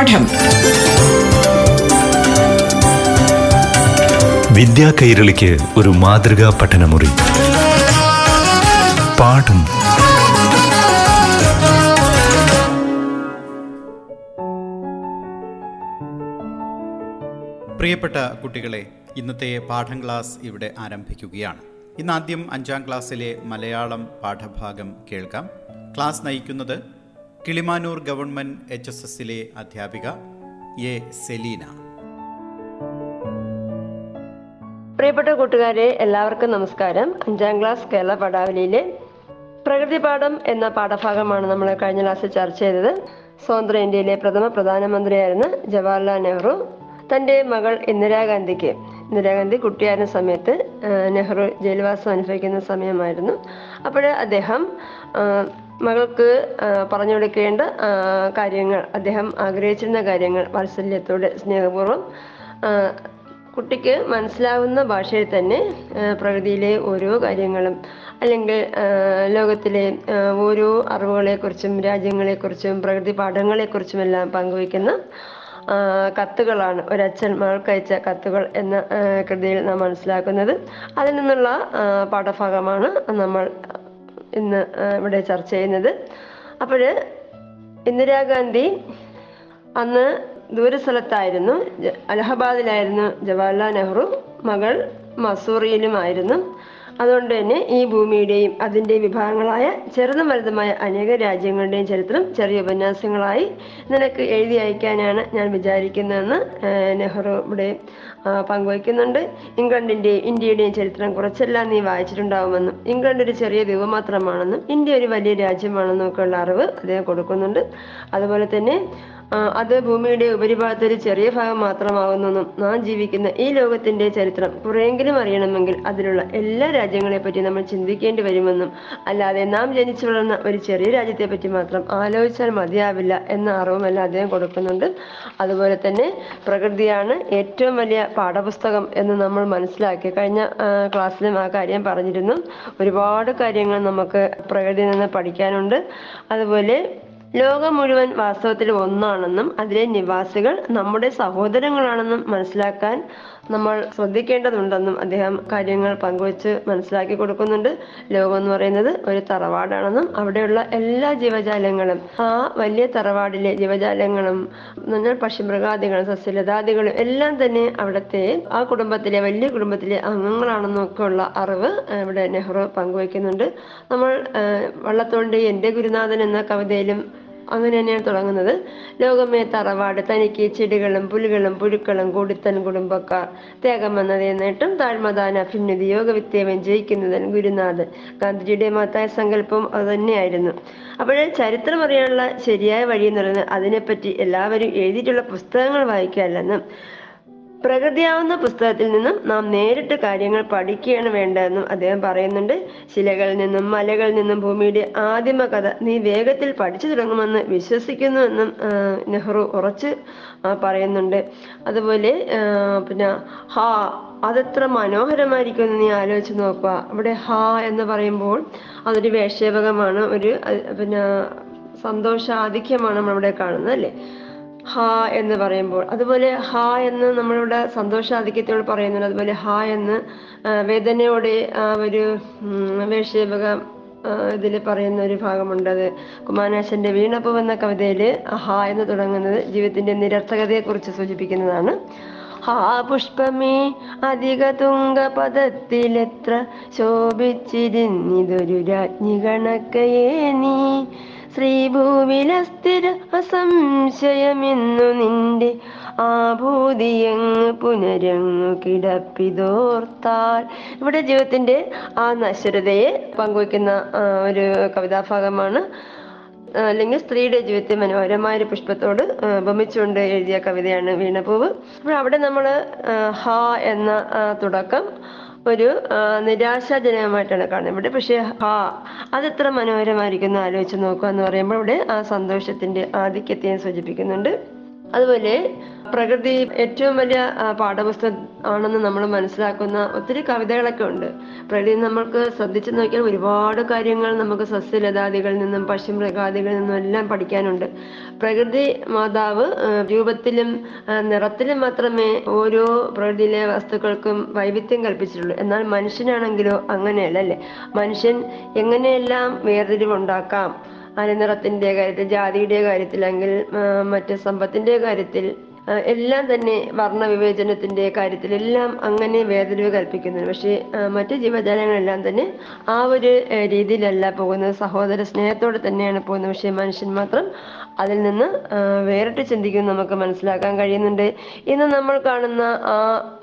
പാഠം. വിദ്യാ കൈരളിക്ക് ഒരു മാതൃകാ പഠനമുറി. പാഠം. പ്രിയപ്പെട്ട കുട്ടികളെ ഇന്നത്തെ പാഠം ക്ലാസ് ഇവിടെ ആരംഭിക്കുകയാണ്. ഇന്ന് ആദ്യം അഞ്ചാം ക്ലാസ്സിലെ മലയാളം പാഠഭാഗം കേൾക്കാം. ക്ലാസ് നയിക്കുന്നത് കിളിമാനൂർ ഗവൺമെന്റ് എച്ച് എസ് എസിലെ അധ്യാപിക എ സെലീന. പ്രിയപ്പെട്ട കൂട്ടുകാരെ എല്ലാവർക്കും നമസ്കാരം. അഞ്ചാം ക്ലാസ് കേരള പടാവലിയിലെ പ്രകൃതി പാഠം എന്ന പാഠഭാഗമാണ് നമ്മൾ കഴിഞ്ഞ ക്ലാസ്സിൽ ചർച്ച ചെയ്തത്. സ്വതന്ത്ര ഇന്ത്യയിലെ പ്രഥമ പ്രധാനമന്ത്രിയായിരുന്ന ജവഹർലാൽ നെഹ്റു തന്റെ മകൾ ഇന്ദിരാഗാന്ധിക്ക്. ഇന്ദിരാഗാന്ധി കുട്ടിയായിരുന്ന സമയത്ത് നെഹ്റു ജയിൽവാസം അനുഭവിക്കുന്ന സമയമായിരുന്നു. അപ്പോൾ അദ്ദേഹം മകൾക്ക് പറഞ്ഞു കൊടുക്കേണ്ട കാര്യങ്ങൾ അദ്ദേഹം ആഗ്രഹിച്ചിരുന്ന കാര്യങ്ങൾ വാത്സല്യത്തോടെ സ്നേഹപൂർവം കുട്ടിക്ക് മനസ്സിലാവുന്ന ഭാഷയിൽ തന്നെ പ്രകൃതിയിലെ ഓരോ കാര്യങ്ങളും അല്ലെങ്കിൽ ലോകത്തിലെ ഓരോ അറിവുകളെക്കുറിച്ചും രാജ്യങ്ങളെക്കുറിച്ചും പ്രകൃതി പാഠങ്ങളെക്കുറിച്ചും എല്ലാം പങ്കുവയ്ക്കുന്ന കത്തുകളാണ്. ഒരച്ഛൻ മകൾക്കയച്ച കത്തുകൾ എന്ന കൃതിയിൽ നാം മനസ്സിലാക്കുന്നത്. അതിൽ നിന്നുള്ള പാഠഭാഗമാണ് നമ്മൾ ഇന്ന് ഇവിടെ ചർച്ച ചെയ്യുന്നത്. അപ്പോൾ ഇന്ദിരാഗാന്ധി അന്ന് ദൂരസ്ഥലത്തായിരുന്നു അലഹബാദിലായിരുന്നു ജവഹർലാൽ നെഹ്റു മകൾ മസൂറിയിലുമായിരുന്നു. അതുകൊണ്ട് തന്നെ ഈ ഭൂമിയുടെയും അതിന്റെ വിഭാഗങ്ങളായ ചെറുതും വലുതുമായ അനേക രാജ്യങ്ങളുടെയും ചരിത്രം ചെറിയ ഉപന്യാസങ്ങളായി നിനക്ക് എഴുതി അയക്കാനാണ് ഞാൻ വിചാരിക്കുന്നതെന്ന് നെഹ്റു ഇവിടെ പങ്കുവയ്ക്കുന്നുണ്ട്. ഇംഗ്ലണ്ടിന്റെയും ഇന്ത്യയുടെയും ചരിത്രം കുറച്ചെല്ലാം നീ വായിച്ചിട്ടുണ്ടാവുമെന്നും ഇംഗ്ലണ്ട് ഒരു ചെറിയ ദ്വീപ് മാത്രമാണെന്നും ഇന്ത്യ ഒരു വലിയ രാജ്യമാണെന്നും ഉള്ള അറിവ് അദ്ദേഹം കൊടുക്കുന്നുണ്ട്. അതുപോലെ തന്നെ അത് ഭൂമിയുടെ ഉപരിഭാഗത്ത് ഒരു ചെറിയ ഭാഗം മാത്രമാകുന്നെന്നും നാം ജീവിക്കുന്ന ഈ ലോകത്തിന്റെ ചരിത്രം കുറെയെങ്കിലും അറിയണമെങ്കിൽ അതിലുള്ള എല്ലാ രാജ്യങ്ങളെ പറ്റി നമ്മൾ ചിന്തിക്കേണ്ടി വരുമെന്നും അല്ലാതെ നാം ജനിച്ചു വളർന്ന ഒരു ചെറിയ രാജ്യത്തെ പറ്റി മാത്രം ആലോചിച്ചാൽ മതിയാവില്ല എന്ന അറിവുമെല്ലാം അദ്ദേഹം കൊടുക്കുന്നുണ്ട്. അതുപോലെ തന്നെ പ്രകൃതിയാണ് ഏറ്റവും വലിയ പാഠപുസ്തകം എന്ന് നമ്മൾ മനസ്സിലാക്കി. കഴിഞ്ഞ ക്ലാസ്സിലും ആ കാര്യം പറഞ്ഞിരുന്നു. ഒരുപാട് കാര്യങ്ങൾ നമുക്ക് പ്രകൃതിയിൽ നിന്ന് പഠിക്കാനുണ്ട്. അതുപോലെ ലോകം മുഴുവൻ വാസ്തവത്തിൽ ഒന്നാണെന്നും അതിലെ നിവാസികൾ നമ്മുടെ സഹോദരങ്ങളാണെന്നും മനസ്സിലാക്കാൻ നമ്മൾ ശ്രദ്ധിക്കേണ്ടതുണ്ടെന്നും അദ്ദേഹം കാര്യങ്ങൾ പങ്കുവച്ച് മനസ്സിലാക്കി കൊടുക്കുന്നുണ്ട്. ലോകം എന്ന് പറയുന്നത് ഒരു തറവാടാണെന്നും അവിടെയുള്ള എല്ലാ ജീവജാലങ്ങളും ആ വലിയ തറവാടിലെ ജീവജാലങ്ങളും എന്ന് പറഞ്ഞാൽ പക്ഷിമൃഗാദികളും സസ്യലതാദികളും എല്ലാം തന്നെ അവിടുത്തെ ആ കുടുംബത്തിലെ വലിയ കുടുംബത്തിലെ അംഗങ്ങളാണെന്നും ഒക്കെ ഉള്ള അറിവ് ഇവിടെ നെഹ്റു പങ്കുവയ്ക്കുന്നുണ്ട്. നമ്മൾ ആ, വള്ളത്തോണ്ട് എന്റെ ഗുരുനാഥൻ എന്ന കവിതയിലും അങ്ങനെ തന്നെയാണ് തുടങ്ങുന്നത്. ലോകമേ തറവാട് തനിക്ക് ചെടികളും പുലികളും പുഴുക്കളും കൂടിത്തൻ കുടുംബക്കാർ ത്യാഗം വന്നത് എന്നിട്ടും താഴ്മദാന ഭിന്നതി യോഗവിദ്യവൻ ജയിക്കുന്നതൻ ഗുരുനാഥൻ ഗാന്ധിജിയുടെ മഹത്തായ സങ്കല്പം അത് തന്നെയായിരുന്നു. അപ്പോഴേ ചരിത്രം അറിയാനുള്ള ശരിയായ വഴി എന്ന് പറയുന്നത് അതിനെപ്പറ്റി എല്ലാവരും എഴുതിയിട്ടുള്ള പുസ്തകങ്ങൾ വായിക്കാല്ലെന്നും പ്രകൃതിയാവുന്ന പുസ്തകത്തിൽ നിന്നും നാം നേരിട്ട് കാര്യങ്ങൾ പഠിക്കുകയാണ് വേണ്ടതെന്നും അദ്ദേഹം പറയുന്നുണ്ട്. ശിലകളിൽ നിന്നും മലകളിൽ നിന്നും ഭൂമിയുടെ ആദിമ കഥ നീ വേഗത്തിൽ പഠിച്ചു തുടങ്ങുമെന്ന് വിശ്വസിക്കുന്നുവെന്നും എന്നും നെഹ്റു ഉറച്ച് പറയുന്നുണ്ട്. അതുപോലെ പിന്നെ ഹാ അതെത്ര മനോഹരമായിരിക്കുമെന്ന് നീ ആലോചിച്ച് നോക്കുക. ഇവിടെ ഹാ എന്ന് പറയുമ്പോൾ അതൊരു വേഷേപകമാണ് ഒരു പിന്നെ സന്തോഷാധിക്യമാണ് നമ്മളിവിടെ കാണുന്നത് അല്ലേ? ഹാ എന്ന് പറയുമ്പോൾ അതുപോലെ ഹാ എന്ന് നമ്മളിവിടെ സന്തോഷാധിക്യത്തോട് പറയുന്നുണ്ട്. അതുപോലെ ഹാ എന്ന് വേദനയോടെ ഒരു വേഷേപക ഇതിൽ പറയുന്ന ഒരു ഭാഗമുണ്ട് അത്. കുമാരനാശന്റെ വീണപ്പൂ എന്ന കവിതയിൽ ഹാ എന്ന് തുടങ്ങുന്നത് ജീവിതത്തിന്റെ നിരർത്ഥകതയെ കുറിച്ച് സൂചിപ്പിക്കുന്നതാണ്. ഹാ പുഷ്പമേ അധിക തുങ്ക പദത്തിലെത്ര ശോഭിച്ചിരുന്നിതൊരു രാജ്ഞി കണക്കയേ നീ. ശ്രീഭൂവിലസ്ഥിര അസംശയമെന്നു നിന്റെ ആഭൂതിയങ്ങ് പുനരങ്ങു കിടപ്പിതോർത്താൽ. ഇവിടെ ജീവിതത്തിന്റെ ആ നശ്വരതയെ പങ്കുവയ്ക്കുന്ന ഒരു കവിതാഭാഗമാണ്. അല്ലെങ്കിൽ സ്ത്രീയുടെ ജീവിതത്തെ മനോഹരമായ ഒരു പുഷ്പത്തോട് ഉപമിച്ചുകൊണ്ട് എഴുതിയ കവിതയാണ് വീണപൂവ്. അപ്പോൾ അവിടെ നമ്മൾ ഹ എന്ന തുടക്കം ഒരു നിരാശാജനകമായിട്ടാണ് കാണുന്നത്. ഇവിടെ പക്ഷേ ഹാ അതെത്ര മനോഹരമായിരിക്കുന്നു ആലോചിച്ച് നോക്കുക എന്ന് പറയുമ്പോൾ ഇവിടെ ആ സന്തോഷത്തിന്റെ ആധിക്യത്തെയും സൂചിപ്പിക്കുന്നുണ്ട്. അതുപോലെ പ്രകൃതി ഏറ്റവും വലിയ പാഠപുസ്തകം ആണെന്ന് നമ്മൾ മനസ്സിലാക്കുന്ന ഒത്തിരി കവിതകളൊക്കെ ഉണ്ട്. പ്രകൃതി നമ്മൾക്ക് ശ്രദ്ധിച്ചു നോക്കിയാൽ ഒരുപാട് കാര്യങ്ങൾ നമുക്ക് സസ്യലതാദികളിൽ നിന്നും പക്ഷിമൃഗാദികളിൽ നിന്നും എല്ലാം പഠിക്കാനുണ്ട്. പ്രകൃതി മാതാവ് രൂപത്തിലും നിറത്തിലും മാത്രമേ ഓരോ പ്രകൃതിയിലെ വസ്തുക്കൾക്കും വൈവിധ്യം കൽപ്പിച്ചിട്ടുള്ളൂ. എന്നാൽ മനുഷ്യനാണെങ്കിലോ അങ്ങനെയല്ല അല്ലേ? മനുഷ്യൻ എങ്ങനെയെല്ലാം വേർതിരിവുണ്ടാക്കാം? അനിനിറത്തിന്റെ കാര്യത്തിൽ ജാതിയുടെ കാര്യത്തിൽ അല്ലെങ്കിൽ മറ്റു സമ്പത്തിന്റെ കാര്യത്തിൽ എല്ലാം തന്നെ വർണ വിവേചനത്തിന്റെ കാര്യത്തിൽ എല്ലാം അങ്ങനെ വേദനവ് കൽപ്പിക്കുന്നു പക്ഷേ മറ്റു ജീവജാലങ്ങളെല്ലാം തന്നെ ആ ഒരു രീതിയിലല്ല പോകുന്നത്. സഹോദര സ്നേഹത്തോടെ തന്നെയാണ് പോകുന്നത്. പക്ഷേ മനുഷ്യൻ മാത്രം അതിൽ നിന്ന് വേറിട്ട് ചിന്തിക്കുന്നു. നമുക്ക് മനസ്സിലാക്കാൻ കഴിയുന്നുണ്ട്. ഇന്ന് നമ്മൾ കാണുന്ന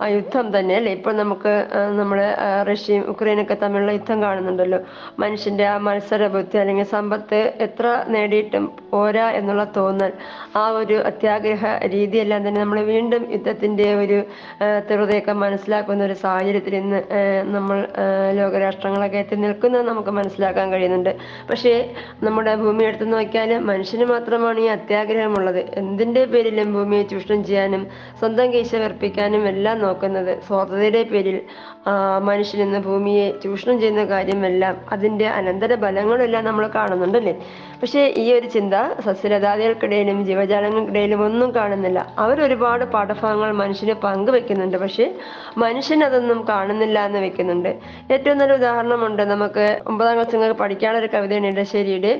ആ യുദ്ധം തന്നെ അല്ലെ? ഇപ്പോൾ നമുക്ക് നമ്മുടെ റഷ്യയും ഉക്രൈനൊക്കെ തമ്മിലുള്ള യുദ്ധം കാണുന്നുണ്ടല്ലോ. മനുഷ്യന്റെ ആ മത്സര ബുദ്ധി അല്ലെങ്കിൽ സമ്പത്ത് എത്ര നേടിയിട്ടും പോരാ എന്നുള്ള തോന്നൽ ആ ഒരു അത്യാഗ്രഹ രീതിയെല്ലാം തന്നെ നമ്മൾ വീണ്ടും യുദ്ധത്തിന്റെ ഒരു തീവ്രതയൊക്കെ മനസ്സിലാക്കുന്ന ഒരു സാഹചര്യത്തിൽ ഇന്ന് നമ്മൾ ലോകരാഷ്ട്രങ്ങളൊക്കെ എത്തി നിൽക്കുന്നത് നമുക്ക് മനസ്സിലാക്കാൻ കഴിയുന്നുണ്ട്. പക്ഷേ നമ്മുടെ ഭൂമി എടുത്ത് നോക്കിയാൽ മനുഷ്യന് മാത്രമാണ് ഈ അത്യാഗ്രഹമുള്ളത് എന്തിന്റെ പേരിലും ഭൂമിയെ ചൂഷണം ചെയ്യാനും സ്വന്തം കീശ വർപ്പിക്കാനും എല്ലാം നോക്കുന്നത് സ്വാതന്ത്ര്യയുടെ പേരിൽ മനുഷ്യൻ ഇന്ന് ഭൂമിയെ ചൂഷണം ചെയ്യുന്ന കാര്യമെല്ലാം അതിന്റെ അനന്തര ഫലങ്ങളെല്ലാം നമ്മൾ കാണുന്നുണ്ടല്ലേ? പക്ഷേ ഈ ഒരു ചിന്ത സസ്യലതാദികൾക്കിടയിലും ജീവജാലങ്ങൾക്കിടയിലും ഒന്നും കാണുന്നില്ല. അവർ ഒരുപാട് പാഠഭാഗങ്ങൾ മനുഷ്യന് പങ്കുവെക്കുന്നുണ്ട്. പക്ഷേ മനുഷ്യൻ അതൊന്നും കാണുന്നില്ല എന്ന് വെക്കുന്നുണ്ട്. ഏറ്റവും നല്ല ഉദാഹരണമുണ്ട്. നമുക്ക് ഒമ്പതാം ക്ലാസ് നിങ്ങൾക്ക് പഠിക്കാനുള്ള ഒരു കവിതയാണ് ഇടശ്ശേരിയുടെ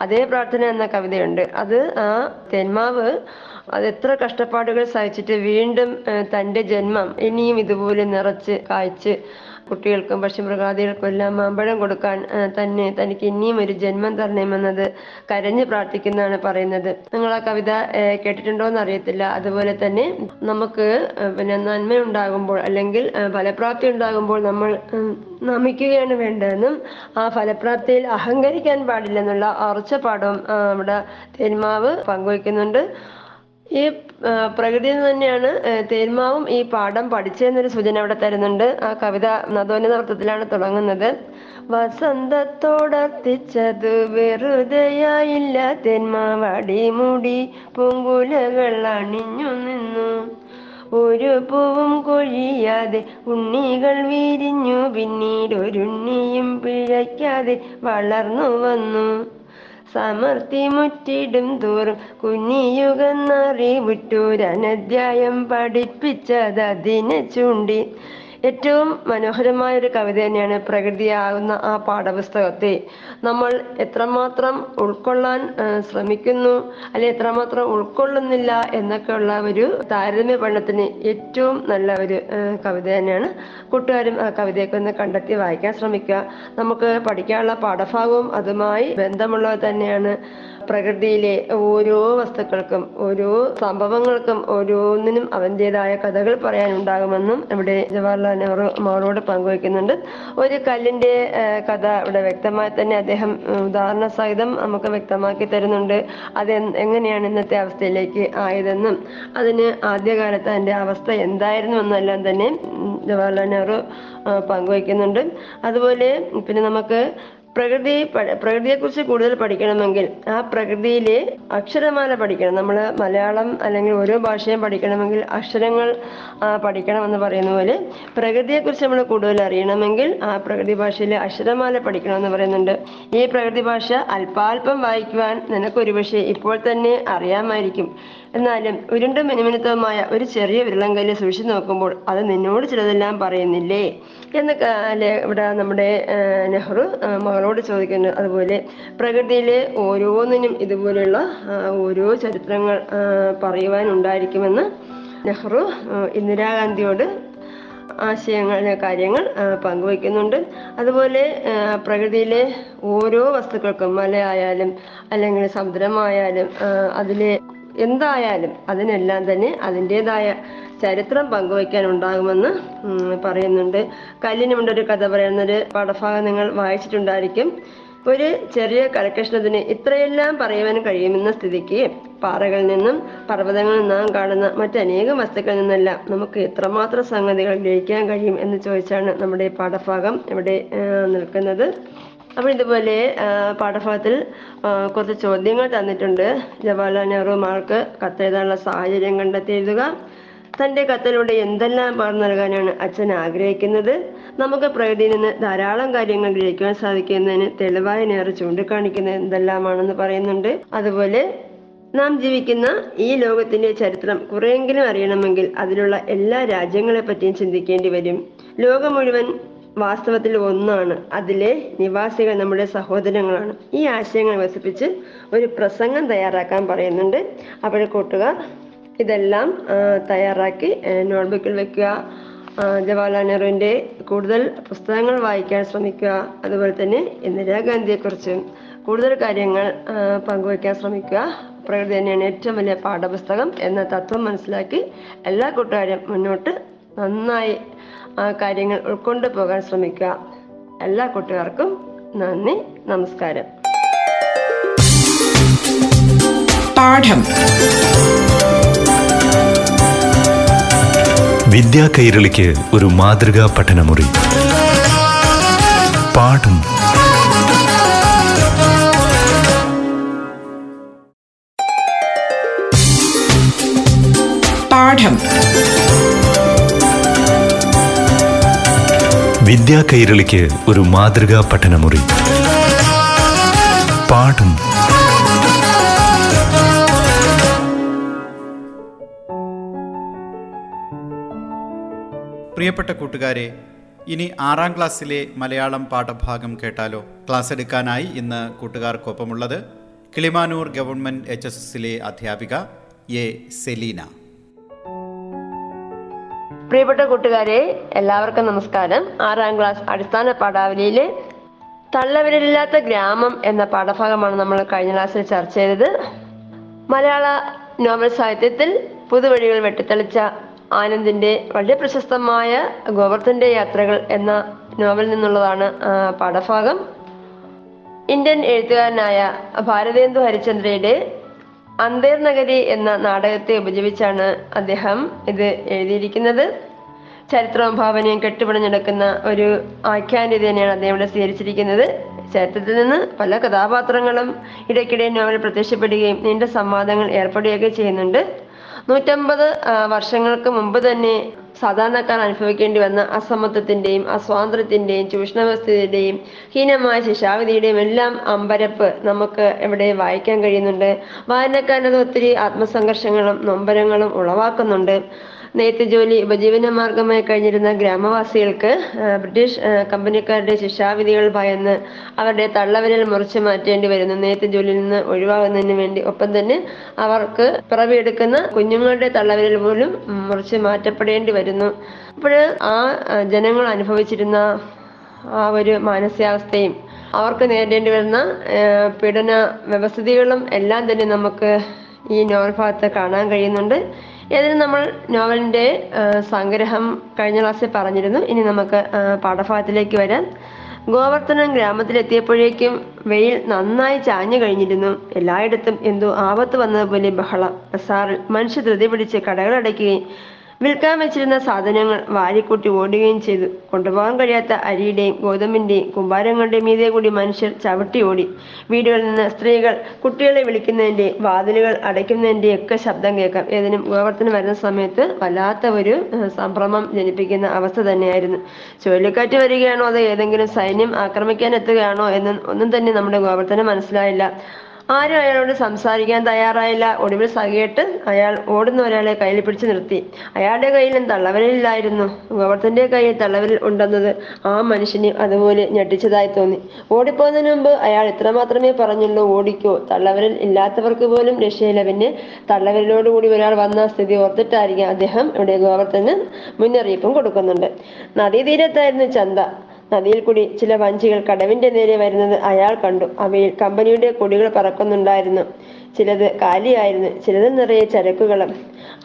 അതേ പ്രാർത്ഥന എന്ന കവിതയുണ്ട്. അത് ആ തെന്മാവ് അത് എത്ര കഷ്ടപ്പാടുകൾ സഹിച്ചിട്ട് വീണ്ടും തന്റെ ജന്മം ഇനിയും ഇതുപോലെ നിറച്ച് കായ്ച്ച് കുട്ടികൾക്കും പക്ഷിമൃഗാദികൾക്കും എല്ലാം മാമ്പഴം കൊടുക്കാൻ തന്നെ തനിക്ക് ഇനിയും ഒരു ജന്മം തരണമെന്നത് കരഞ്ഞു പ്രാർത്ഥിക്കുന്നതാണ് പറയുന്നത്. നിങ്ങൾ ആ കവിത കേട്ടിട്ടുണ്ടോ എന്ന് അറിയത്തില്ല. അതുപോലെ തന്നെ നമുക്ക് പിന്നെ നന്മ ഉണ്ടാകുമ്പോൾ അല്ലെങ്കിൽ ഫലപ്രാപ്തി ഉണ്ടാകുമ്പോൾ നമ്മൾ നമിക്കുകയാണ് വേണ്ടതെന്നും ആ ഫലപ്രാപ്തിയിൽ അഹങ്കരിക്കാൻ പാടില്ലെന്നുള്ള ഉറച്ച പാഠവും നമ്മുടെ തേന്മാവ് പങ്കുവയ്ക്കുന്നുണ്ട്. ഈ പ്രകൃതിയിൽ തന്നെയാണ് തേന്മാവും ഈ പാഠം പഠിച്ചതെന്നൊരു സൂചന അവിടെ തരുന്നുണ്ട്. ആ കവിത നദോന്നത അർത്ഥത്തിലാണ് തുടങ്ങുന്നത്. വസന്തത്തോടത്തിച്ചത് വെറുതെയായില്ല. തേന്മാവടി മുടി പൂങ്കുലകൾ അണിഞ്ഞു നിന്നു. ഒരു പൂവും കൊഴിയാതെ ഉണ്ണികൾ വിരിഞ്ഞു. പിന്നീട് ഒരുണ്ണിയും പിഴയ്ക്കാതെ വളർന്നു വന്നു. സമർത്തി മുറ്റിടും തോറും കുഞ്ഞിയുഗന്നറിവിട്ടൂരനധ്യായം പഠിപ്പിച്ചത് അതിനെ ചൂണ്ടി ഏറ്റവും മനോഹരമായ ഒരു കവിത തന്നെയാണ് പ്രകൃതിയാകുന്ന ആ പാഠപുസ്തകത്തെ നമ്മൾ എത്രമാത്രം ഉൾക്കൊള്ളാൻ ശ്രമിക്കുന്നു അല്ലെ എത്രമാത്രം ഉൾക്കൊള്ളുന്നില്ല എന്നൊക്കെയുള്ള ഒരു താരതമ്യ പഠനത്തിന് ഏറ്റവും നല്ല ഒരു കവിത തന്നെയാണ്. കൂട്ടുകാരും ആ കവിതയൊക്കെ ഒന്ന് കണ്ടെത്തി വായിക്കാൻ ശ്രമിക്കുക. നമുക്ക് പഠിക്കാനുള്ള പാഠഭാഗവും അതുമായി ബന്ധമുള്ളത് തന്നെയാണ്. പ്രകൃതിയിലെ ഓരോ വസ്തുക്കൾക്കും ഓരോ സംഭവങ്ങൾക്കും ഓരോന്നിനും അവന്റേതായ കഥകൾ പറയാനുണ്ടാകുമെന്നും ഇവിടെ ജവഹർലാൽ നെഹ്റു മോളോട് പങ്കുവയ്ക്കുന്നുണ്ട്. ഒരു കല്ലിന്റെ കഥ ഇവിടെ വ്യക്തമായി തന്നെ അദ്ദേഹം ഉദാഹരണ സഹിതം നമുക്ക് വ്യക്തമാക്കി തരുന്നുണ്ട്. അത് എങ്ങനെയാണ് ഇന്നത്തെ അവസ്ഥയിലേക്ക് ആയതെന്നും അതിന് ആദ്യകാലത്ത് അതിന്റെ അവസ്ഥ എന്തായിരുന്നു എന്നെല്ലാം തന്നെ ജവഹർലാൽ നെഹ്റു പങ്കുവയ്ക്കുന്നുണ്ട്. അതുപോലെ പിന്നെ നമുക്ക് പ്രകൃതി പ്രകൃതിയെക്കുറിച്ച് കൂടുതൽ പഠിക്കണമെങ്കിൽ ആ പ്രകൃതിയിലെ അക്ഷരമാല പഠിക്കണം. നമ്മൾ മലയാളം അല്ലെങ്കിൽ ഓരോ ഭാഷയും പഠിക്കണമെങ്കിൽ അക്ഷരങ്ങൾ പഠിക്കണം എന്ന് പറയുന്ന പോലെ പ്രകൃതിയെക്കുറിച്ച് നമ്മൾ കൂടുതൽ അറിയണമെങ്കിൽ ആ പ്രകൃതി ഭാഷയിലെ അക്ഷരമാല പഠിക്കണം എന്ന് പറയുന്നുണ്ട്. ഈ പ്രകൃതി ഭാഷ അല്പാൽപം വായിക്കുവാൻ നിനക്ക് ഒരുപക്ഷെ ഇപ്പോൾ തന്നെ അറിയാമായിരിക്കും. എന്നാലും ഉരുണ്ടും മിനുമിനുത്തവുമായ ഒരു ചെറിയ വിരളം കയ്യിൽ സൂക്ഷിച്ചു നോക്കുമ്പോൾ അത് നിന്നോട് ചിലതെല്ലാം പറയുന്നില്ലേ? എന്ന് ഇവിടെ നമ്മുടെ നെഹ്റു മകളോട് ചോദിക്കുന്നു. അതുപോലെ പ്രകൃതിയിലെ ഓരോന്നിനും ഇതുപോലെയുള്ള ഓരോ ചരിത്രങ്ങൾ പറയുവാനുണ്ടായിരിക്കുമെന്ന് നെഹ്റു ഇന്ദിരാഗാന്ധിയോട് ആശയങ്ങൾ കാര്യങ്ങൾ പങ്കുവയ്ക്കുന്നുണ്ട്. അതുപോലെ പ്രകൃതിയിലെ ഓരോ വസ്തുക്കൾക്കും മലയായാലും അല്ലെങ്കിൽ സമുദ്രമായാലും അതിലെ എന്തായാലും അതിനെല്ലാം തന്നെ അതിന്റെതായ ചരിത്രം പങ്കുവയ്ക്കാൻ ഉണ്ടാകുമെന്ന് പറയുന്നുണ്ട്. പറയുന്നുണ്ട് കല്ലിനുമുണ്ടൊരു കഥ പറയുന്നൊരു പാഠഭാഗം നിങ്ങൾ വായിച്ചിട്ടുണ്ടായിരിക്കും. ഒരു ചെറിയ കരകഷ്ണത്തിന് ഇത്രയെല്ലാം പറയുവാൻ കഴിയുമെന്ന സ്ഥിതിക്ക് പാറകളിൽ നിന്നും പർവതങ്ങളിൽ നാം കാണുന്ന മറ്റനേകം വസ്തുക്കളിൽ നിന്നെല്ലാം നമുക്ക് എത്രമാത്രം സംഗതികൾ ഗ്രഹിക്കാൻ കഴിയും എന്ന് ചോദിച്ചാണ് നമ്മുടെ പാഠഭാഗം ഇവിടെ നിൽക്കുന്നത്. അപ്പോൾ ഇതുപോലെ പാഠഭാഗത്തിൽ കുറച്ച് ചോദ്യങ്ങൾ തന്നിട്ടുണ്ട്. ജവഹർലാൽ നെഹ്റു മാർക്ക് കത്തെഴുതാനുള്ള സാഹചര്യം കണ്ടെത്തി എഴുതുക തന്റെ കത്തിലൂടെ എന്തെല്ലാം പറഞ്ഞു നൽകാനാണ് അച്ഛൻ ആഗ്രഹിക്കുന്നത്? നമുക്ക് പ്രകൃതിയിൽ നിന്ന് ധാരാളം കാര്യങ്ങൾ ഗ്രഹിക്കുവാൻ സാധിക്കുന്നതിന് തെളിവായ നേർ ചൂണ്ടിക്കാണിക്കുന്നത് എന്തെല്ലാമാണെന്ന് പറയുന്നുണ്ട്. അതുപോലെ നാം ജീവിക്കുന്ന ഈ ലോകത്തിന്റെ ചരിത്രം കുറെയെങ്കിലും അറിയണമെങ്കിൽ അതിലുള്ള എല്ലാ രാജ്യങ്ങളെ പറ്റിയും ചിന്തിക്കേണ്ടി വരും. ലോകം മുഴുവൻ വാസ്തവത്തിൽ ഒന്നാണ്. അതിലെ നിവാസികൾ നമ്മുടെ സഹോദരങ്ങളാണ്. ഈ ആശയങ്ങൾ വികസിപ്പിച്ച് ഒരു പ്രസംഗം തയ്യാറാക്കാൻ പറയുന്നുണ്ട്. അവിടെ കൂട്ടുകാർ ഇതെല്ലാം തയ്യാറാക്കി നോട്ട്ബുക്കിൽ വെക്കുക. ജവഹർലാൽ നെഹ്റുവിന്റെ കൂടുതൽ പുസ്തകങ്ങൾ വായിക്കാൻ ശ്രമിക്കുക. അതുപോലെ തന്നെ ഇന്ദിരാഗാന്ധിയെക്കുറിച്ചും കൂടുതൽ കാര്യങ്ങൾ പങ്കുവയ്ക്കാൻ ശ്രമിക്കുക. പ്രകൃതി തന്നെയാണ് ഏറ്റവും വലിയ പാഠപുസ്തകം എന്ന തത്വം മനസ്സിലാക്കി എല്ലാ കൂട്ടുകാരും മുന്നോട്ട് നന്നായി ആ കാര്യങ്ങൾ ഉൾക്കൊണ്ടു പോകാൻ ശ്രമിക്കുക. എല്ലാ കുട്ടികൾക്കും നന്ദി നമസ്കാരം. പാഠം. വിദ്യാ കൈരളിക്ക് ഒരു മാതൃകാ പഠനമുറി. പാഠം. പാഠം. വിദ്യാ കൈരളിക്ക് ഒരു മാതൃകാ പഠനമുറി. പാഠം. പ്രിയപ്പെട്ട കൂട്ടുകാരെ ഇനി ആറാം ക്ലാസ്സിലെ മലയാളം പാഠഭാഗം കേട്ടാലോ? ക്ലാസ് എടുക്കാനായി ഇന്ന് കൂട്ടുകാർക്കൊപ്പമുള്ളത് കിളിമാനൂർ ഗവൺമെന്റ് എച്ച് എസ് എസിലെ അധ്യാപിക എ സെലീന. പ്രിയപ്പെട്ട കൂട്ടുകാരെ എല്ലാവർക്കും നമസ്കാരം. ആറാം ക്ലാസ് അടിസ്ഥാന പാഠാവലിയിലെ തള്ളവിരലില്ലാത്ത ഗ്രാമം എന്ന പാഠഭാഗമാണ് നമ്മൾ കഴിഞ്ഞ ക്ലാസ്സിൽ ചർച്ച ചെയ്തത്. മലയാള നോവൽ സാഹിത്യത്തിൽ പുതുവഴികൾ വെട്ടിത്തെളിച്ച ആനന്ദിന്റെ വളരെ പ്രശസ്തമായ ഗോവർദ്ധന്റെ യാത്രകൾ എന്ന നോവലിൽ നിന്നുള്ളതാണ് പാഠഭാഗം. ഇന്ത്യൻ എഴുത്തുകാരനായ ഭാരതേന്ദു ഹരിചന്ദ്രയുടെ അന്തേർ നഗരി എന്ന നാടകത്തെ ഉപജീവിച്ചാണ് അദ്ദേഹം ഇത് എഴുതിയിരിക്കുന്നത്. ചരിത്രവും ഭാവനയും കെട്ടുപിണഞ്ഞെടുക്കുന്ന ഒരു ആഖ്യാനരീതി തന്നെയാണ് അദ്ദേഹം ഇവിടെ സ്വീകരിച്ചിരിക്കുന്നത്. ചരിത്രത്തിൽ നിന്ന് പല കഥാപാത്രങ്ങളും ഇടയ്ക്കിടെ നോവൽ പ്രത്യക്ഷപ്പെടുകയും നീണ്ട സംവാദങ്ങൾ ഏർപ്പെടുകയൊക്കെ ചെയ്യുന്നുണ്ട്. നൂറ്റമ്പത് വർഷങ്ങൾക്ക് മുമ്പ് തന്നെ സാധാരണക്കാർ അനുഭവിക്കേണ്ടി വന്ന അസമത്വത്തിന്റെയും അസ്വാതന്ത്ര്യത്തിന്റെയും ചൂഷണവ്യവസ്ഥയുടെയും ഹീനമായ ശിക്ഷാവിധിയുടെയും എല്ലാം അമ്പരപ്പ് നമുക്ക് ഇവിടെ വായിക്കാൻ കഴിയുന്നുണ്ട്. വായനക്കാരനത് ഒത്തിരി ആത്മസംഘർഷങ്ങളും നൊമ്പരങ്ങളും ഉളവാക്കുന്നുണ്ട്. നെയ്ത്ത് ജോലി ഉപജീവന മാർഗമായി കഴിഞ്ഞിരുന്ന ഗ്രാമവാസികൾക്ക് ബ്രിട്ടീഷ് കമ്പനിക്കാരുടെ ശിക്ഷാവിധികൾ ഭയന്ന് അവരുടെ തള്ളവിരൽ മുറിച്ചു മാറ്റേണ്ടി വരുന്നു. നെയ്ത്ത് ജോലിയിൽ നിന്ന് ഒഴിവാകുന്നതിന് വേണ്ടി ഒപ്പം തന്നെ അവർക്ക് പിറവിയെടുക്കുന്ന കുഞ്ഞുങ്ങളുടെ തള്ളവിരൽ പോലും മുറിച്ച് മാറ്റപ്പെടേണ്ടി വരുന്നു. അപ്പോൾ ആ, ജനങ്ങൾ അനുഭവിച്ചിരുന്ന ആ ഒരു മാനസികാവസ്ഥയും അവർക്ക് നേരിടേണ്ടി വരുന്ന പീഡന വ്യവസ്ഥിതികളും എല്ലാം തന്നെ നമുക്ക് ഈ നോവൽ ഭാഗത്ത് കാണാൻ കഴിയുന്നുണ്ട്. ഏതായാലും നമ്മൾ നോവലിന്റെ സംഗ്രഹം കഴിഞ്ഞ ക്ലാസ്സിൽ പറഞ്ഞിരുന്നു. ഇനി നമുക്ക് പാഠഭാഗത്തിലേക്ക് വരാം. ഗോവർദ്ധനം ഗ്രാമത്തിലെത്തിയപ്പോഴേക്കും വെയിൽ നന്നായി ചാഞ്ഞു കഴിഞ്ഞിരുന്നു. എല്ലായിടത്തും എന്തോ ആപത്ത് വന്നതുപോലെ ബഹളം. ബസാറിൽ മനുഷ്യ ധൃതി പിടിച്ച് കടകളടയ്ക്കുകയും വിൽക്കാൻ വെച്ചിരുന്ന സാധനങ്ങൾ വാരിക്കൂട്ടി ഓടുകയും ചെയ്തു. കൊണ്ടുപോകാൻ കഴിയാത്ത അരിയുടെയും ഗോതമ്പിന്റെയും കുമ്പാരങ്ങളുടെയും മീതെ കൂടി മനുഷ്യർ ചവിട്ടി ഓടി. വീടുകളിൽ നിന്ന് സ്ത്രീകൾ കുട്ടികളെ വിളിക്കുന്നതിന്റെ വാതിലുകൾ അടയ്ക്കുന്നതിന്റെ ഒക്കെ ശബ്ദം കേൾക്കാം. ഏതിനും ഗോവർത്തനം വരുന്ന സമയത്ത് വല്ലാത്ത ഒരു സംഭ്രമം ജനിപ്പിക്കുന്ന അവസ്ഥ തന്നെയായിരുന്നു. ചുഴലിക്കാറ്റ് വരികയാണോ അതോ ഏതെങ്കിലും സൈന്യം ആക്രമിക്കാൻ എത്തുകയാണോ എന്ന് ഒന്നും തന്നെ നമ്മുടെ ഗോവർത്തനം മനസ്സിലായില്ല. ആരും അയാളോട് സംസാരിക്കാൻ തയ്യാറായില്ല. ഒടുവിൽ സഹിയിട്ട് അയാൾ ഓടുന്ന ഒരാളെ കയ്യിൽ പിടിച്ചു നിർത്തി. അയാളുടെ കയ്യിലും തള്ളവരില്ലായിരുന്നു? ഗോവർദ്ധന്റെ കയ്യിൽ തള്ളവരിൽ ഉണ്ടെന്നത് ആ മനുഷ്യന് അതുപോലെ ഞെട്ടിച്ചതായി തോന്നി. ഓടിപ്പോകുന്നതിന് മുമ്പ് അയാൾ ഇത്ര മാത്രമേ പറഞ്ഞുള്ളൂ ഓടിക്കോ. തള്ളവരിൽ ഇല്ലാത്തവർക്ക് പോലും രക്ഷയില്ല. പിന്നെ തള്ളവരിലോടുകൂടി ഒരാൾ വന്ന സ്ഥിതി ഓർത്തിട്ടായിരിക്കും അദ്ദേഹം ഇവിടെ ഗോവർദ്ധന് മുന്നറിയിപ്പും കൊടുക്കുന്നുണ്ട്. നദീതീരത്തായിരുന്നു ചന്ത. നദിയിൽ കൂടി ചില വഞ്ചികൾ കടവിന്റെ നേരെ വരുന്നത് അയാൾ കണ്ടു. അവയിൽ കമ്പനിയുടെ കൊടികൾ പറക്കുന്നുണ്ടായിരുന്നു. ചിലത് കാലിയായിരുന്നു ചിലത് നിറയെ ചരക്കുകളും.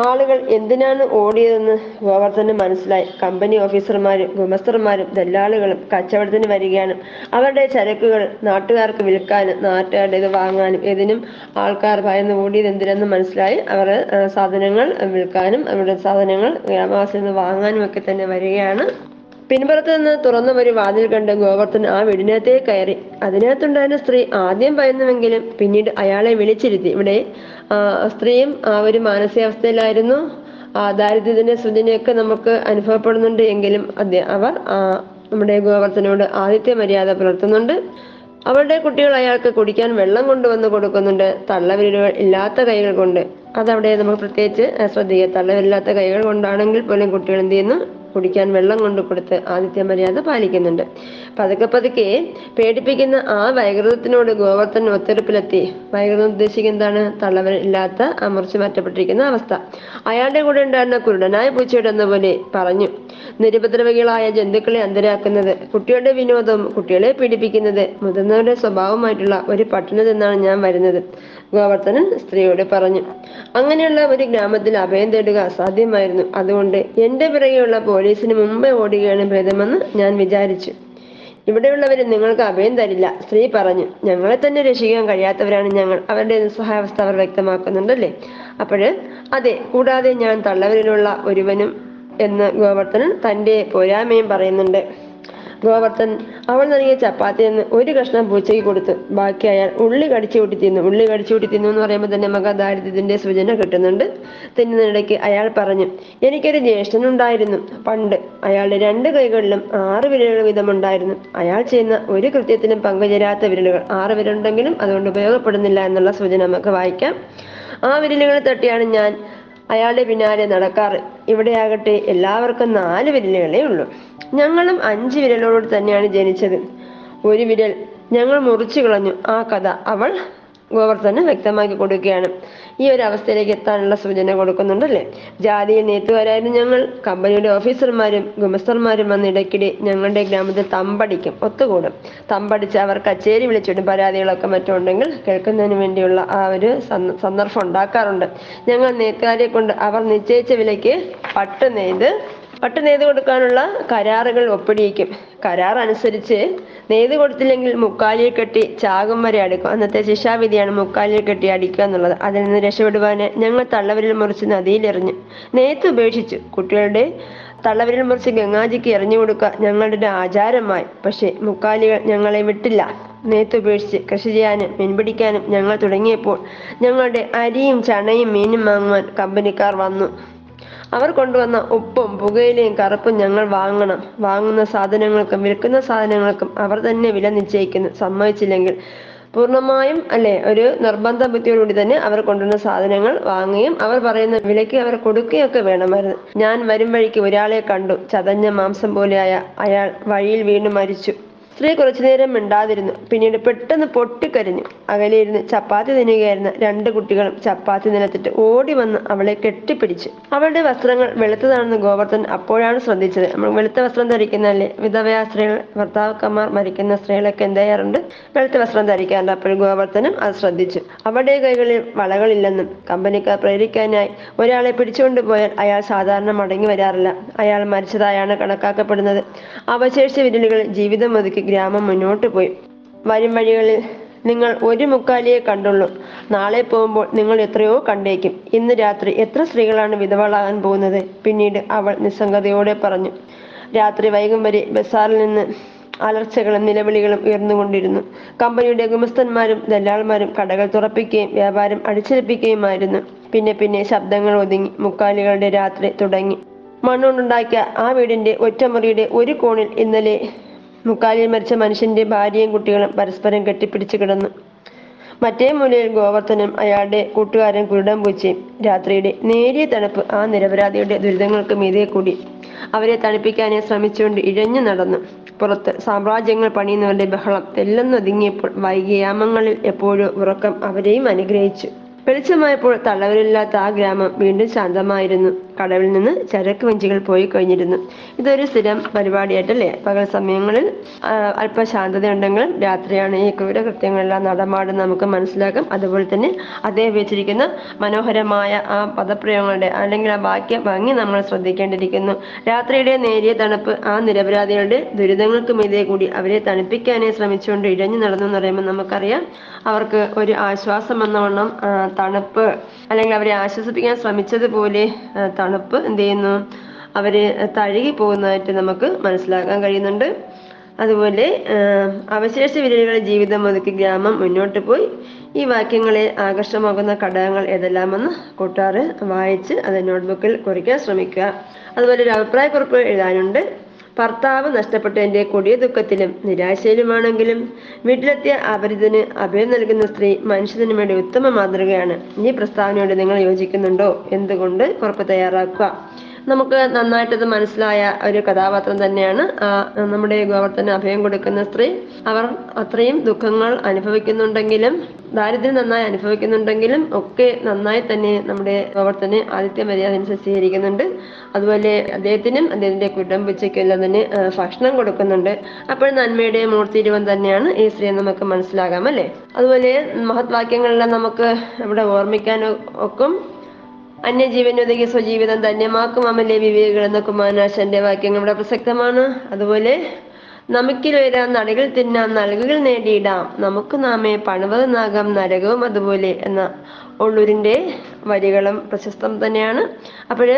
ആളുകൾ എന്തിനാണ് ഓടിയതെന്ന് ഗോവർദ്ധന് മനസ്സിലായി. കമ്പനി ഓഫീസർമാരും ഗുമസ്തർമാരും ദല്ലാളുകളും കച്ചവടത്തിന് വരികയാണ്. അവരുടെ ചരക്കുകൾ നാട്ടുകാർക്ക് വിൽക്കാനും നാട്ടുകാരുടെ ഇത് വാങ്ങാനും ഇതിനും ആൾക്കാർ ഭയന്ന് ഓടിയത് എന്തിനെന്ന് മനസ്സിലായി. അവർ സാധനങ്ങൾ വിൽക്കാനും അവരുടെ സാധനങ്ങൾ ഗ്രാമവാസിയിൽ നിന്ന് വാങ്ങാനും ഒക്കെ തന്നെ വരികയാണ്. പിൻപുറത്ത് നിന്ന് തുറന്ന ഒരു വാതിൽ കണ്ട് ഗോവർദ്ധൻ ആ വീടിനകത്തേക്ക് കയറി. അതിനകത്തുണ്ടായിരുന്ന സ്ത്രീ ആദ്യം ഭയന്നുവെങ്കിലും പിന്നീട് അയാളെ വിളിച്ചിരുത്തി. ഇവിടെ സ്ത്രീയും ആ ഒരു മാനസികാവസ്ഥയിലായിരുന്നു. ആ ദാരിദ്ര്യത്തിന്റെ സൂചനയൊക്കെ നമുക്ക് അനുഭവപ്പെടുന്നുണ്ട് എങ്കിലും അവർ നമ്മുടെ ഗോവർദ്ധനോട് ആദിത്യ മര്യാദ പുലർത്തുന്നുണ്ട്. അവരുടെ കുട്ടികൾ അയാൾക്ക് കുടിക്കാൻ വെള്ളം കൊണ്ടുവന്ന് കൊടുക്കുന്നുണ്ട്. തള്ളവിരലുകൾ ഇല്ലാത്ത കൈകൾ കൊണ്ട്. അതവിടെ നമുക്ക് പ്രത്യേകിച്ച് ശ്രദ്ധിക്കുക. തള്ളവിരലില്ലാത്ത കൈകൾ കൊണ്ടാണെങ്കിൽ പോലും കുട്ടികൾ എന്ത് ചെയ്യുന്നു? കുടിക്കാൻ വെള്ളം കൊണ്ട് കൊടുത്ത് ആദിത്യ മര്യാദ പാലിക്കുന്നുണ്ട്. പതുക്കെ പതുക്കെ പേടിപ്പിക്കുന്ന ആ വൈകൃതത്തിനോട് ഗോവർദ്ധൻ ഒത്തെടുപ്പിലെത്തി. വൈകൃതം ഉദ്ദേശിക്കുന്ന എന്താണ്? തള്ളവരില്ലാത്ത അമർച്ചു മാറ്റപ്പെട്ടിരിക്കുന്ന അവസ്ഥ. അയാളുടെ കൂടെ ഉണ്ടായിരുന്ന കുരുടനായ പൂച്ചയുടെ എന്ന പോലെ പറഞ്ഞു. നിരുപദ്രവികളായ ജന്തുക്കളെ അന്തരാക്കുന്നത് കുട്ടികളുടെ വിനോദവും കുട്ടികളെ പീഡിപ്പിക്കുന്നത് മുതിർന്നവരുടെ സ്വഭാവമായിട്ടുള്ള ഒരു പട്ടണത്തിൽ നിന്നാണ് ഞാൻ വരുന്നത്. ഗോവർദ്ധനൻ സ്ത്രീയോട് പറഞ്ഞു അങ്ങനെയുള്ള ഒരു ഗ്രാമത്തിൽ അഭയം തേടുക അസാധ്യമായിരുന്നു. അതുകൊണ്ട് എന്റെ പിറകെയുള്ള പോലീസിന് മുമ്പേ ഓടുകയാണ് ഭേദമെന്ന് ഞാൻ വിചാരിച്ചു. ഇവിടെയുള്ളവര് നിങ്ങൾക്ക് അഭയം തരില്ല സ്ത്രീ പറഞ്ഞു. ഞങ്ങളെ തന്നെ രക്ഷിക്കാൻ കഴിയാത്തവരാണ് ഞങ്ങൾ. അവരുടെ നിസ്സഹായാവസ്ഥ അവർ വ്യക്തമാക്കുന്നുണ്ടല്ലേ? അപ്പോഴ് അതെ കൂടാതെ ഞാൻ തള്ളവരിലുള്ള ഒരുവനും എന്ന് ഗോവർദ്ധനൻ തന്റെ പോരായ്മയും പറയുന്നുണ്ട്. ഗോവർദ്ധൻ അവൾ നൽകിയ ചപ്പാത്തി നിന്ന് ഒരു കഷ്ണം പൂച്ചയ്ക്ക് കൊടുത്തു ബാക്കി അയാൾ ഉള്ളി കടിച്ചു കൂട്ടി തിന്നു. ഉള്ളി കടിച്ചു കൂട്ടി തിന്നു എന്ന് പറയുമ്പോൾ തന്നെ നമുക്ക് ദാരിദ്ര്യത്തിന്റെ സൂചന കിട്ടുന്നുണ്ട്. തിന്നുന്നിടയ്ക്ക് അയാൾ പറഞ്ഞു എനിക്കൊരു ജ്യേഷ്ഠനുണ്ടായിരുന്നു പണ്ട് അയാളുടെ രണ്ട് കൈകളിലും ആറ് വിരലുകൾ വീതമുണ്ടായിരുന്നു. അയാൾ ചെയ്യുന്ന ഒരു കൃത്യത്തിനും പങ്കുചേരാത്ത വിരലുകൾ ആറ് വിരലുണ്ടെങ്കിലും അതുകൊണ്ട് ഉപയോഗപ്പെടുന്നില്ല എന്നുള്ള സൂചന നമുക്ക് വായിക്കാം. ആ വിരലുകൾ തട്ടിയാണ് ഞാൻ അയാളുടെ പിന്നാലെ നടക്കാറ്. ഇവിടെയാകട്ടെ എല്ലാവർക്കും നാല് വിരലുകളേ ഉള്ളൂ. ഞങ്ങളും അഞ്ച് വിരലോട് തന്നെയാണ് ജനിച്ചത്. ഒരു വിരൽ ഞങ്ങൾ മുറിച്ചു കളഞ്ഞു. ആ കഥ അവൾ ഗോവർദ്ധന് വ്യക്തമാക്കി കൊടുക്കുകയാണ് ഈ ഒരു അവസ്ഥയിലേക്ക് എത്താനുള്ള സൂചന കൊടുക്കുന്നുണ്ടല്ലേ? ജാതിയിൽ നേത്തുകാരായിരുന്നു ഞങ്ങൾ. കമ്പനിയുടെ ഓഫീസർമാരും ഗുമസ്തർമാരും വന്ന് ഇടയ്ക്കിടെ ഞങ്ങളുടെ ഗ്രാമത്തിൽ തമ്പടിക്കും ഒത്തുകൂടും. തമ്പടിച്ച് അവർ കച്ചേരി വിളിച്ചിടും പരാതികളൊക്കെ മറ്റും ഉണ്ടെങ്കിൽ കേൾക്കുന്നതിന് വേണ്ടിയുള്ള ആ ഒരു സന്ദ- സന്ദർഭം ഉണ്ടാക്കാറുണ്ട്. ഞങ്ങൾ നേത്തുകാരെ കൊണ്ട് അവർ നിശ്ചയിച്ച വിലയ്ക്ക് പട്ട് നെയ്ത് പട്ട് നെയ്ത് കൊടുക്കാനുള്ള കരാറുകൾ ഒപ്പിടിയിക്കും. കരാർ അനുസരിച്ച് നെയ്ത് കൊടുത്തില്ലെങ്കിൽ മുക്കാലിൽ കെട്ടി ചാകും വരെ അടിക്കും. അന്നത്തെ ശിക്ഷാവിധിയാണ് മുക്കാലിൽ കെട്ടി അടിക്കുക എന്നുള്ളത്. അതിൽ നിന്ന് രക്ഷപ്പെടുവാന് ഞങ്ങൾ തള്ളവരിൽ മുറിച്ച് നദിയിലെറിഞ്ഞു നെയ്ത്ത് ഉപേക്ഷിച്ചു. കുട്ടികളുടെ തള്ളവരിൽ മുറിച്ച് ഗംഗാജിക്ക് എറിഞ്ഞു കൊടുക്കുക ഞങ്ങളുടെ ആചാരമായി. പക്ഷേ മുക്കാലികൾ ഞങ്ങളെ വിട്ടില്ല. നെയ്ത്ത് ഉപേക്ഷിച്ച് കൃഷി ചെയ്യാനും മീൻപിടിക്കാനും ഞങ്ങൾ തുടങ്ങിയപ്പോൾ ഞങ്ങളുടെ അരിയും ചണയും മീനും വാങ്ങുവാൻ കമ്പനിക്കാർ വന്നു. അവർ കൊണ്ടുവന്ന ഉപ്പും പുകയിലയും കറുപ്പും ഞങ്ങൾ വാങ്ങണം. വാങ്ങുന്ന സാധനങ്ങൾക്കും വിൽക്കുന്ന സാധനങ്ങൾക്കും അവർ തന്നെ വില നിശ്ചയിക്കുന്നു. സമ്മതിച്ചില്ലെങ്കിൽ പൂർണമായും അല്ലെ? ഒരു നിർബന്ധ ബുദ്ധിയോടുകൂടി തന്നെ അവർ കൊണ്ടുവന്ന സാധനങ്ങൾ വാങ്ങുകയും അവർ പറയുന്ന വിലയ്ക്ക് അവർ കൊടുക്കുകയൊക്കെ വേണമായിരുന്നു. ഞാൻ വരും വഴിക്ക് ഒരാളെ കണ്ടു. ചതഞ്ഞ മാംസം പോലെയായ അയാൾ വഴിയിൽ വീണ് മരിച്ചു. സ്ത്രീ കുറച്ചു നേരം മിണ്ടാതിരുന്നു. പിന്നീട് പെട്ടെന്ന് പൊട്ടിക്കരഞ്ഞു. അകലെയിരുന്ന് ചപ്പാത്തി തിന്നുകയായിരുന്ന രണ്ട് കുട്ടികളും ചപ്പാത്തി നിലത്തിട്ട് ഓടി വന്ന് അവളെ കെട്ടിപ്പിടിച്ചു. അവളുടെ വസ്ത്രങ്ങൾ വെളുത്തതാണെന്ന് ഗോവർദ്ധൻ അപ്പോഴാണ് ശ്രദ്ധിച്ചത്. നമ്മൾ വെളുത്ത വസ്ത്രം ധരിക്കുന്നല്ലേ വിധവയാ സ്ത്രീകൾ ഭർത്താക്കന്മാർ മരിക്കുന്ന സ്ത്രീകളൊക്കെ എന്ത് ചെയ്യാറുണ്ട് വെളുത്ത വസ്ത്രം ധരിക്കാറുണ്ട് അപ്പോൾ ഗോവർദ്ധനും അത് ശ്രദ്ധിച്ചു. അവളുടെ കൈകളിൽ വളകളില്ലെന്നും കമ്പനിക്കാർ പ്രേരിക്കാനായി ഒരാളെ പിടിച്ചുകൊണ്ട് പോയാൽ അയാൾ സാധാരണ മടങ്ങി വരാറില്ല. അയാൾ മരിച്ചതായാണ് കണക്കാക്കപ്പെടുന്നത്. അവശേഷിച്ച വിരലുകൾ ജീവിതം ഒതുക്കി ഗ്രാമം മുന്നോട്ട് പോയി. വരും വഴികളിൽ നിങ്ങൾ ഒരു മുക്കാലിയെ കണ്ടുള്ളൂ. നാളെ പോകുമ്പോൾ നിങ്ങൾ എത്രയോ കണ്ടേക്കും. ഇന്ന് രാത്രി എത്ര സ്ത്രീകളാണ് വിധവളാകാൻ പോകുന്നത്? പിന്നീട് അവൾ നിസ്സംഗതയോടെ പറഞ്ഞു. രാത്രി വൈകും വരെ ബസാറിൽ നിന്ന് അലർച്ചകളും നിലവിളികളും ഉയർന്നുകൊണ്ടിരുന്നു. കമ്പനിയുടെ ഗുമസ്തന്മാരും ദല്ലാൾമാരും കടകൾ തുറപ്പിക്കുകയും വ്യാപാരം അടിച്ചേൽപ്പിക്കുകയുമായിരുന്നു. പിന്നെ പിന്നെ ശബ്ദങ്ങൾ ഒതുങ്ങി. മുക്കാലികളുടെ രാത്രി തുടങ്ങി. മണ്ണുകൊണ്ടുണ്ടാക്കിയ ആ വീടിന്റെ ഒറ്റമുറിയുടെ ഒരു കോണിൽ ഇന്നലെ മുക്കാലിൽ മരിച്ച മനുഷ്യന്റെ ഭാര്യയും കുട്ടികളും പരസ്പരം കെട്ടിപ്പിടിച്ചു കിടന്നു. മറ്റേ മൂലയിൽ ഗോവർദ്ധനും അയാളുടെ കൂട്ടുകാരൻ കുരുടം പൂച്ചയും രാത്രിയുടെ നേരിയ തണുപ്പ് ആ നിരപരാധിയുടെ ദുരിതങ്ങൾക്ക് മീതെ കൂടി. അവരെ തണുപ്പിക്കാനെ ശ്രമിച്ചുകൊണ്ട് ഇഴഞ്ഞു നടന്നു. പുറത്ത് സാമ്രാജ്യങ്ങൾ പണിയുന്നവരുടെ ബഹളം തെല്ലെന്നൊതുങ്ങിയപ്പോൾ വൈകിയാമങ്ങളിൽ എപ്പോഴും ഉറക്കം അവരെയും അനുഗ്രഹിച്ചു. വെളിച്ചമായപ്പോൾ തള്ളവരില്ലാത്ത ആ ഗ്രാമം വീണ്ടും ശാന്തമായിരുന്നു. കടവിൽ നിന്ന് ചരക്ക് വഞ്ചികൾ പോയി കഴിഞ്ഞിരുന്നു. ഇതൊരു സ്ഥിരം പരിപാടിയായിട്ടല്ലേ? പകൽ സമയങ്ങളിൽ അല്പ അല്പ ശാന്തതയുണ്ടെങ്കിലും രാത്രിയാണ് ഈ ക്രൂര കൃത്യങ്ങളെല്ലാം നടമാടും നമുക്ക് മനസ്സിലാക്കും. അതുപോലെ തന്നെ അദ്ദേഹം വെച്ചിരിക്കുന്ന മനോഹരമായ ആ പദപ്രയോഗങ്ങളുടെ അല്ലെങ്കിൽ ആ വാക്യ ഭംഗി നമ്മൾ ശ്രദ്ധിക്കേണ്ടിയിരിക്കുന്നു. രാത്രിയുടെ നേരിയ തണുപ്പ് ആ നിരപരാധികളുടെ ദുരിതങ്ങൾക്ക് ഇതേ കൂടി അവരെ തണുപ്പിക്കാനേ ശ്രമിച്ചുകൊണ്ട് ഇഴഞ്ഞു നടന്നു എന്ന് പറയുമ്പോൾ നമുക്കറിയാം അവർക്ക് ഒരു ആശ്വാസം എന്നവണ്ണം തണുപ്പ് അല്ലെങ്കിൽ അവരെ ആശ്വസിപ്പിക്കാൻ ശ്രമിച്ചതുപോലെ തണുപ്പ് എന്ത് ചെയ്യുന്നു? അവർ തഴുകി പോകുന്നതായിട്ട് നമുക്ക് മനസ്സിലാക്കാൻ കഴിയുന്നുണ്ട്. അതുപോലെ അവശേഷ വിരലുകളെ ജീവിതം ഒതുക്കി ഗ്രാമം മുന്നോട്ട് പോയി. ഈ വാക്യങ്ങളെ ആകർഷമാകുന്ന ഘടകങ്ങൾ ഏതെല്ലാമെന്ന് കൂട്ടുകാർ വായിച്ച് അത് നോട്ട്ബുക്കിൽ കുറിക്കാൻ ശ്രമിക്കുക. അതുപോലെ ഒരു അഭിപ്രായക്കുറിപ്പ് എഴുതാനുണ്ട്. ഭർത്താവ് നഷ്ടപ്പെട്ടതിന്റെ കൊടിയ ദുഃഖത്തിലും നിരാശയിലുമാണെങ്കിലും വീട്ടിലെത്തിയ അപരിതന് അഭയം നൽകുന്ന സ്ത്രീ മനുഷ്യന് വേണ്ടി ഉത്തമ മാതൃകയാണ്. ഈ പ്രസ്താവനയോട് നിങ്ങൾ യോജിക്കുന്നുണ്ടോ? എന്തുകൊണ്ട് കുറപ്പ് തയ്യാറാക്കുക? നമുക്ക് നന്നായിട്ടത് മനസ്സിലായ ഒരു കഥാപാത്രം തന്നെയാണ്. നമ്മുടെ ഗോവർദ്ധന അഭയം കൊടുക്കുന്ന സ്ത്രീ. അവർ അത്രയും ദുഃഖങ്ങൾ അനുഭവിക്കുന്നുണ്ടെങ്കിലും ദാരിദ്ര്യം നന്നായി അനുഭവിക്കുന്നുണ്ടെങ്കിലും ഒക്കെ നന്നായി തന്നെ നമ്മുടെ ഗോവർദ്ധനെ ആദിത്യ മര്യാദ സ്വീകരിക്കുന്നുണ്ട് അതുപോലെ അദ്ദേഹത്തിനും അദ്ദേഹത്തിന്റെ കുടുംബിച്ചയ്ക്കെല്ലാം തന്നെ ഭക്ഷണം കൊടുക്കുന്നുണ്ട്. അപ്പോൾ നന്മയുടെ മൂർത്തിരൂപം തന്നെയാണ് ഈ സ്ത്രീ നമുക്ക് മനസ്സിലാകാം അല്ലേ? അതുപോലെ മഹത്വാക്യങ്ങളെല്ലാം നമുക്ക് ഇവിടെ ഓർമ്മിക്കാൻ ഒക്കും. അന്യജീവനുതകി സ്വജീവിതം ധന്യമാക്കും അമലെ വിവേകൾ എന്ന കുമാരനാശന്റെ വാക്യങ്ങൾ ഇവിടെ പ്രസക്തമാണ്. അതുപോലെ നമുക്ക് വരാം നടകൾ തിന്നാം നൽകുകൾ നേടിയിടാം. നമുക്ക് നാമേ പണവതെന്നാകാം നരകവും അതുപോലെ എന്ന ഉള്ളൂരിന്റെ വരികളും പ്രശസ്തം തന്നെയാണ്. അപ്പോഴ്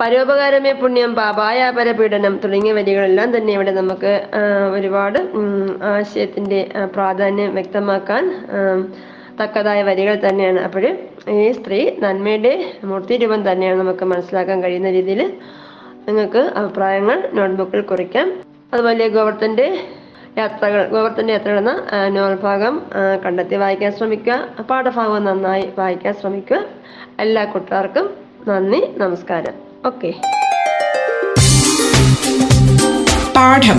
പരോപകാരമേ പുണ്യം പാപായ പരപീഡനം തുടങ്ങിയ വരികളെല്ലാം തന്നെ ഇവിടെ നമുക്ക് ഒരുപാട് ആശയത്തിന്റെ പ്രാധാന്യം വ്യക്തമാക്കാൻ തക്കതായ വരികൾ തന്നെയാണ്. അപ്പോൾ ഈ സ്ത്രീ നന്മയുടെ മൂർത്തി രൂപം തന്നെയാണ് നമുക്ക് മനസ്സിലാക്കാൻ കഴിയുന്ന രീതിയിൽ നിങ്ങൾക്ക് അഭിപ്രായങ്ങൾ നോട്ട്ബുക്കിൽ കുറിക്കാം. അതുപോലെ ഗോവർത്തന്റെ യാത്രകൾ ഗോവർത്തന്റെ യാത്രകൾ എന്ന നോവൽ ഭാഗം കണ്ടെത്തി വായിക്കാൻ ശ്രമിക്കുക. പാഠഭാഗം നന്നായി വായിക്കാൻ ശ്രമിക്കുക. എല്ലാ കൂട്ടുകാർക്കും നന്ദി നമസ്കാരം. ഓക്കെ. പാഠം.